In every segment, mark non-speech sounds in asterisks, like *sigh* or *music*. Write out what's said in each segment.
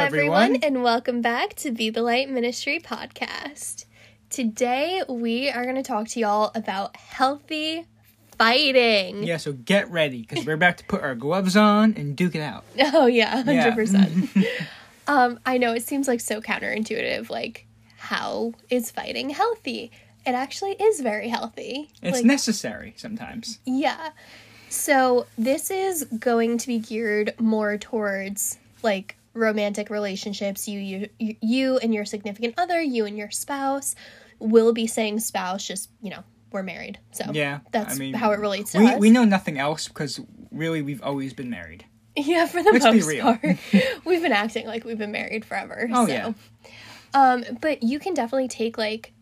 everyone, and welcome back to Be the Light Ministry podcast. Today, we are going to talk to y'all about healthy fighting. Yeah, so get ready because we're about to put our gloves on and duke it out. *laughs* Oh, yeah, Yeah. 100%. *laughs* um, I know it seems like so counterintuitive. Like, how is fighting healthy? It actually is very healthy. It's like, necessary sometimes. Yeah. So this is going to be geared more towards like romantic relationships. You, you, you and your significant other, you and your spouse. Will be saying spouse, just you know, we're married. So Yeah, that's I mean, how it relates to We, us. we know nothing else because really we've always been married. Yeah, for the Let's be most real. part, *laughs* we've been acting like we've been married forever. Oh, so. yeah. Um, but you can definitely take like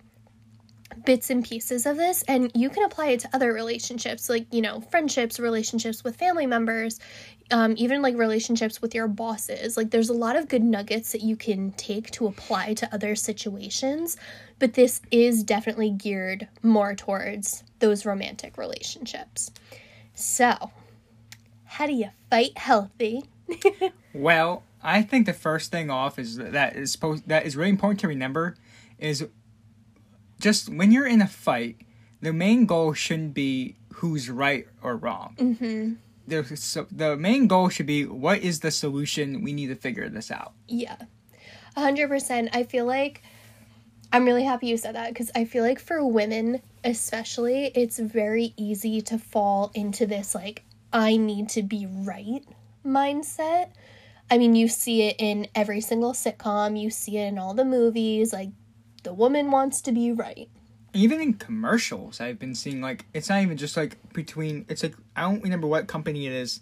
bits and pieces of this and you can apply it to other relationships like you know friendships relationships with family members um, even like relationships with your bosses like there's a lot of good nuggets that you can take to apply to other situations but this is definitely geared more towards those romantic relationships so how do you fight healthy *laughs* Well, I think the first thing off is that, that is supposed that is really important to remember is just when you're in a fight, the main goal shouldn't be who's right or wrong. Mm-hmm. The, so the main goal should be what is the solution? We need to figure this out. Yeah. a 100%. I feel like I'm really happy you said that because I feel like for women, especially, it's very easy to fall into this, like, I need to be right mindset. I mean, you see it in every single sitcom, you see it in all the movies. Like, the woman wants to be right. Even in commercials i've been seeing like it's not even just like between it's like i don't remember what company it is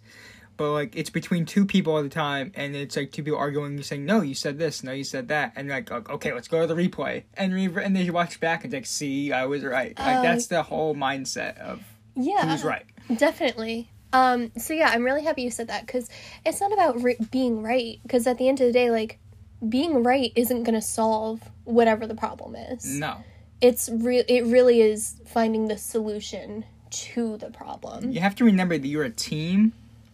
but like it's between two people all the time and it's like two people arguing you saying no you said this no you said that and like okay let's go to the replay and re- and they watch back and it's like see i was right like that's the whole mindset of Yeah. who's right Definitely. Um, so yeah, I'm really happy you said that because it's not about ri- being right. Because at the end of the day, like being right isn't going to solve whatever the problem is. no It's real. It really is finding the solution to the problem. you have to remember that you're a team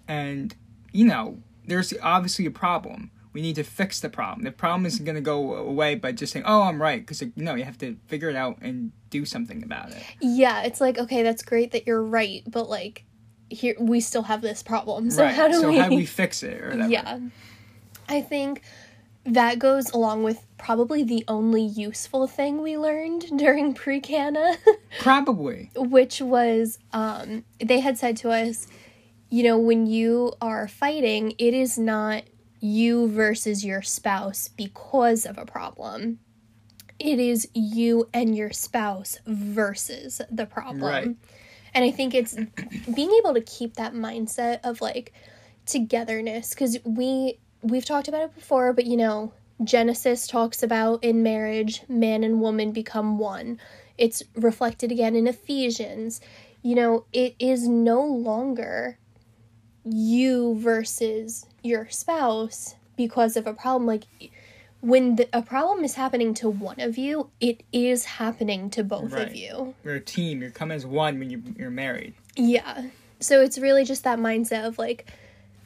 and you know there's obviously a problem we need to fix the problem the problem isn't going to go away by just saying oh i'm right because no you have to figure it out and do something about it Yeah, it's like okay, that's great that you're right, but like here we still have this problem. So right how do so we? how do we fix it or whatever Yeah. I think that goes along with probably the only useful thing we learned *laughs* during pre-Cana. probably which was um, they had said to us, you know, when you are fighting, it is not you versus your spouse because of a problem. It is you and your spouse versus the problem. Right. And I think it's being able to keep that mindset of like togetherness because we we've talked about it before, but you know, Genesis talks about in marriage, man and woman become one. It's reflected again in Ephesians. You know, it is no longer you versus your spouse because of a problem. Like, when the, a problem is happening to one of you, it is happening to both of you. you're a team You come as one when you, you're married Yeah. So it's really just that mindset of like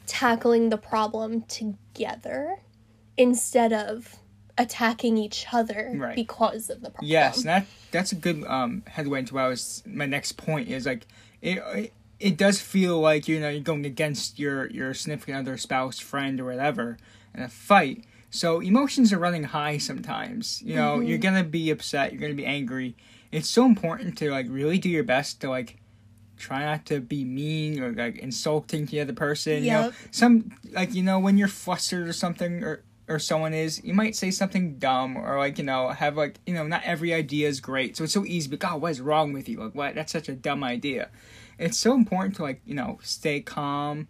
tackling the problem together instead of attacking each other Right. because of the problem. yes and that that's a good um headway into what I was my next point is like it, it it does feel like you know you're going against your your significant other spouse friend or whatever in a fight so emotions are running high sometimes you know you're gonna be upset you're gonna be angry it's so important to like really do your best to like try not to be mean or like insulting to the other person you know? Some like you know when you're flustered or something or or someone is you might say something dumb or like you know have like you know not every idea is great so it's so easy but god oh, what is wrong with you? Like what? That's such a dumb idea. It's so important to like you know stay calm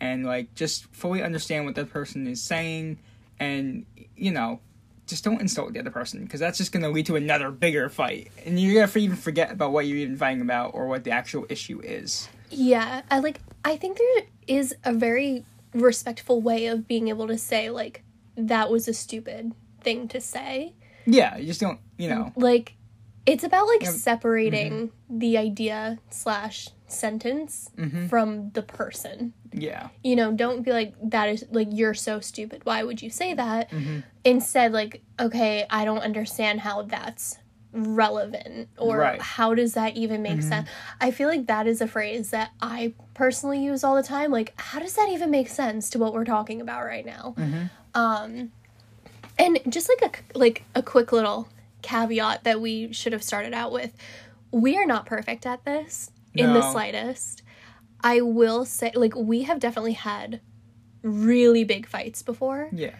and like just fully understand what that person is saying and you know just don't insult the other person because that's just going to lead to another bigger fight and you're going to even forget about what you're even fighting about or what the actual issue is Yeah. I like I think there is a very respectful way of being able to say like that was a stupid thing to say. yeah you just don't you know Like It's about like Yeah. separating mm-hmm. the idea slash sentence Mhm. from the person. Yeah. You know, don't be like that is like you're so stupid. Why would you say that? hmm Instead, like, okay, I don't understand how that's relevant or Right. how does that even make Mhm. sense. I feel like that is a phrase that I personally use all the time. Like, how does that even make sense to what we're talking about right now? hmm Um, and just like a like a quick little caveat that we should have started out with, we are not perfect at this in the slightest. I will say, like, we have definitely had really big fights before. Yeah.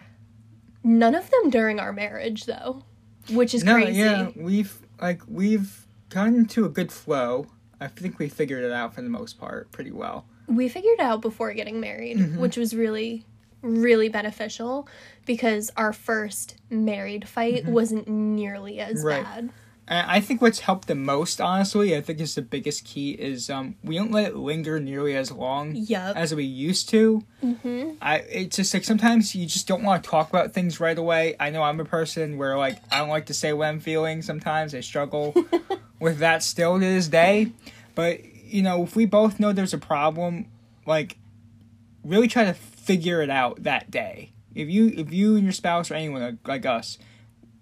None of them during our marriage, though, which is no, crazy. yeah, we've like we've gotten to a good flow. I think we figured it out for the most part pretty well. We figured it out before getting married, Mhm. which was really, really beneficial because our first married fight wasn't nearly as Mm-hmm. Right. bad. I think what's helped the most, honestly, I think is the biggest key is um we don't let it linger nearly as long Yup. as we used to. hmm I it's just like sometimes you just don't want to talk about things right away. I know I'm a person where like I don't like to say what I'm feeling. Sometimes I struggle *laughs* with that still to this day. But you know, if we both know there's a problem, like really try to figure it out that day. If you if you and your spouse or anyone like, like us,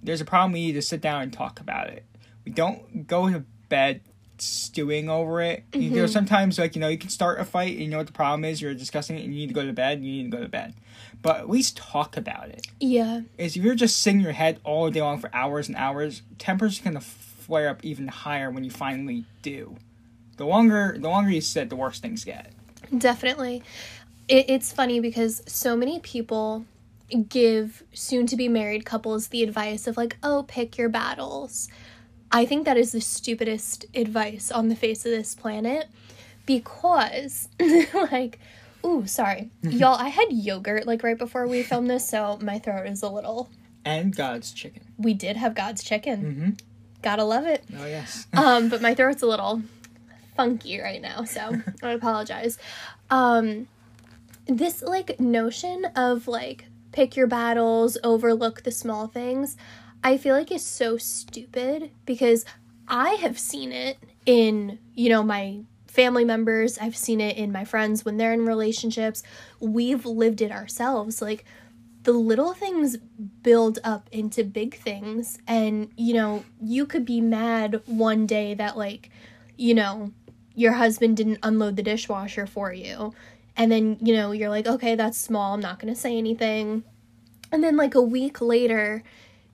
there's a problem, we need to sit down and talk about it. We don't go to bed stewing over it. You know, Mhm. sometimes like you know you can start a fight and you know what the problem is. You're discussing it and you need to go to bed. You need to go to bed, but at least talk about it. Yeah. Is if you're just sitting your head all day long for hours and hours, tempers gonna flare up even higher when you finally do. The longer the longer you sit, the worse things get. Definitely. It, it's funny because so many people give soon to be married couples the advice of, like, oh, pick your battles. I think that is the stupidest advice on the face of this planet because, *laughs* like, ooh, sorry. *laughs* Y'all, I had yogurt, like, right before we filmed this, so my throat is a little. And God's chicken. We did have God's chicken. Mm-hmm. Gotta love it. Oh yes. *laughs* um, but my throat's a little funky right now, so I apologize. Um, this like notion of like pick your battles, overlook the small things, I feel like is so stupid because I have seen it in, you know, my family members, I've seen it in my friends when they're in relationships. We've lived it ourselves. Like the little things build up into big things. And you know you could be mad one day that like you know your husband didn't unload the dishwasher for you. And then you know you're like okay that's small. I'm not going to say anything. And then like a week later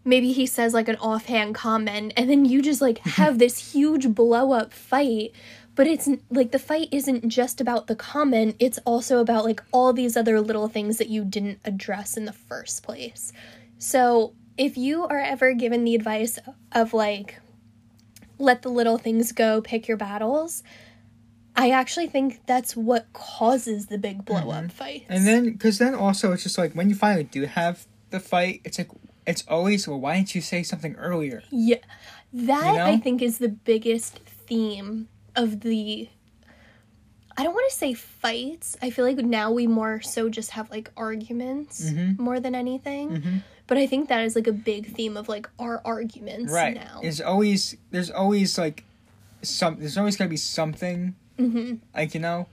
maybe he says like an offhand comment and then you just like *laughs* have this huge blow up fight. But it's like the fight isn't just about the comment. It's also about like all these other little things that you didn't address in the first place. So if you are ever given the advice of like let the little things go pick your battles i actually think that's what causes the big blow up mm-hmm. fights. And then, because then also it's just like when you finally do have the fight, it's like it's always well, why didn't you say something earlier? Yeah. That You know? I think is the biggest theme of the I don't want to say fights. I feel like now we more so just have like arguments Mhm. more than anything. Mhm. But I think that is like a big theme of like our arguments Right. now. There's always there's always like some there's always gotta be something hmm like you know,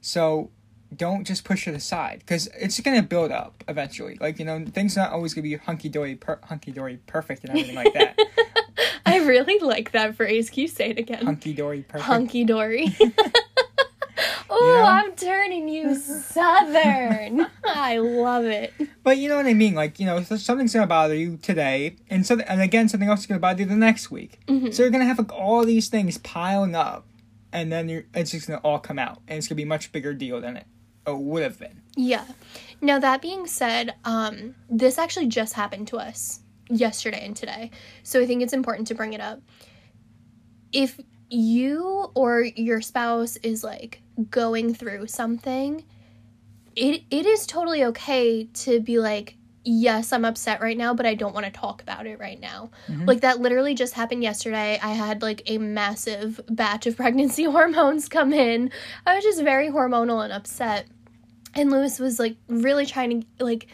so don't just push it aside because it's gonna build up eventually. Like you know, things not always gonna be hunky dory per- hunky dory perfect and everything like that. *laughs* I really like that phrase. Can you say it again? hunky dory perfect. Hunky dory. *laughs* *laughs* oh, know? I'm turning you southern. I love it. But you know what I mean? Like, you know, something's gonna bother you today, and so and again, something else is gonna bother you the next week. Mhm. So you're gonna have like all these things piling up, and then you're it's just gonna all come out, and it's gonna be a much bigger deal than it uh, would have been. Yeah. Now that being said, um, this actually just happened to us yesterday and today, so I think it's important to bring it up. If you or your spouse is like going through something, it it is totally okay to be like, yes, I'm upset right now, but I don't want to talk about it right now. Mhm. Like that literally just happened yesterday. I had like a massive batch of *laughs* pregnancy *laughs* hormones come in. I was just very hormonal and upset. And Lewis was like really trying to like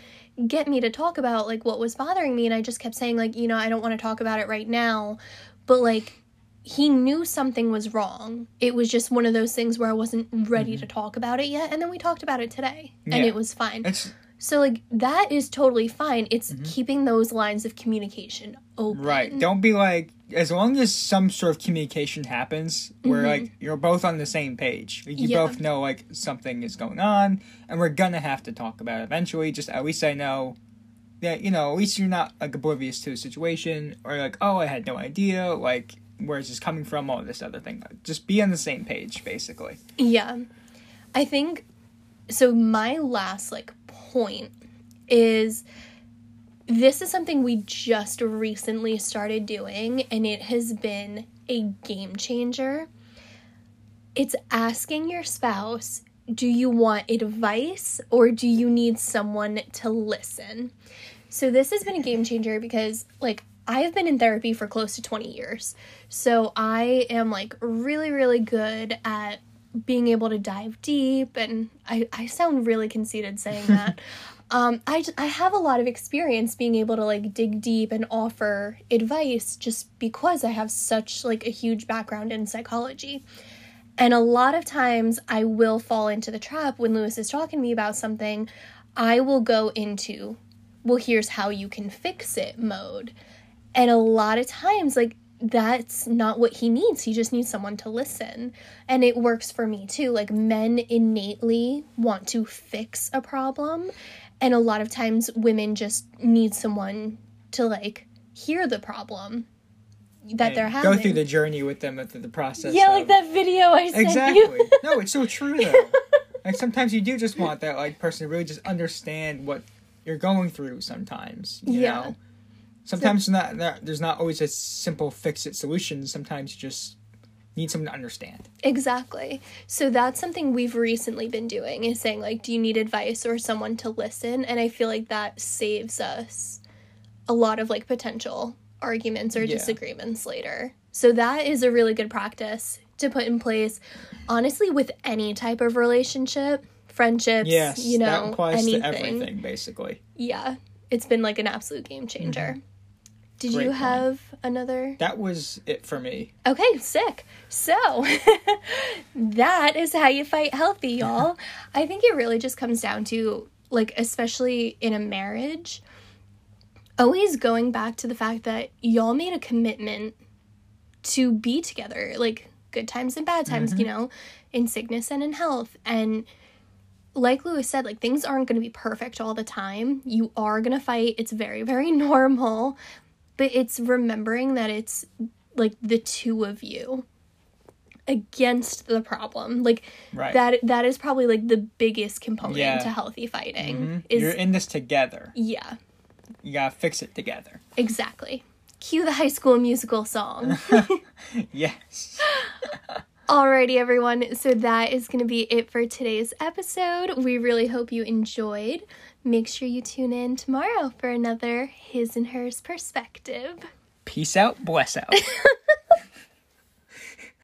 get me to talk about like what was bothering me and I just kept saying like, you know, I don't want to talk about it right now. But like he knew something was wrong. It was just one of those things where I wasn't ready to talk about it yet. And then we talked about it today and Mm-hmm. It was fine. It's So, like, that is totally fine. It's keeping those lines of communication open. Mm-hmm. right. Don't be like as long as some sort of communication happens where like you're both on the same page. Like, you Mm-hmm. Yeah. both know like something is going on and we're gonna have to talk about it eventually. Just at least I know that, you know, at least you're not like oblivious to the situation or like, oh I had no idea, like where is this coming from, all this other thing. Just be on the same page, basically. Yeah. I think so my last like point is this is something we just recently started doing and it has been a game changer. It's asking your spouse, do you want advice or do you need someone to listen? So this has been a game changer because like I have been in therapy for close to 20 years. So I am like really really good at being able to dive deep and I I sound really conceited saying that. *laughs* um I I have a lot of experience being able to like dig deep and offer advice just because I have such like a huge background in psychology. And a lot of times I will fall into the trap when Lewis is talking to me about something, I will go into, well, here's how you can fix it mode. And a lot of times, like, that's not what he needs. He just needs someone to listen. And it works for me too. Like, men innately want to fix a problem. And a lot of times, women just need someone to, like, hear the problem that they're having. Go through the journey with them through the process. yeah, of- like that video I sent Exactly. you. *laughs* no, it's so true though. *laughs* like sometimes you do just want that like person to really just understand what you're going through. Sometimes, you Yeah. know. Sometimes not, not there's not always a simple fix it solution. Sometimes you just need someone to understand. Exactly. So that's something we've recently been doing is saying like do you need advice or someone to listen and I feel like that saves us a lot of like potential arguments or Yeah. disagreements later. So that is a really good practice to put in place honestly with any type of relationship, friendships, Yes, you know, that applies anything. to everything basically. Yeah. It's been like an absolute game changer. Mm-hmm. Did Mm-hmm. Great you have another That was it for me. Okay, sick. So *laughs* that is how you fight healthy, y'all. I think it really just comes down to, like, especially in a marriage, always going back to the fact that y'all made a commitment to be together, like, good times and bad times, you know, in sickness and in health. And like Lewis said, like, things aren't going to be perfect all the time. You are going to fight. It's very, very *laughs* normal. But it's remembering that it's like the two of you against the problem. Like Right. that that is probably like the biggest component Yeah. to healthy fighting. Mhm. Is You're in this together. yeah, You gotta fix it together. exactly. Cue the high school musical song. *laughs* Yes. *laughs* Alrighty, everyone. So that is going to be it for today's episode. We really hope you enjoyed. Make sure you tune in tomorrow for another His and Hers perspective. Peace out. Bless out. *laughs*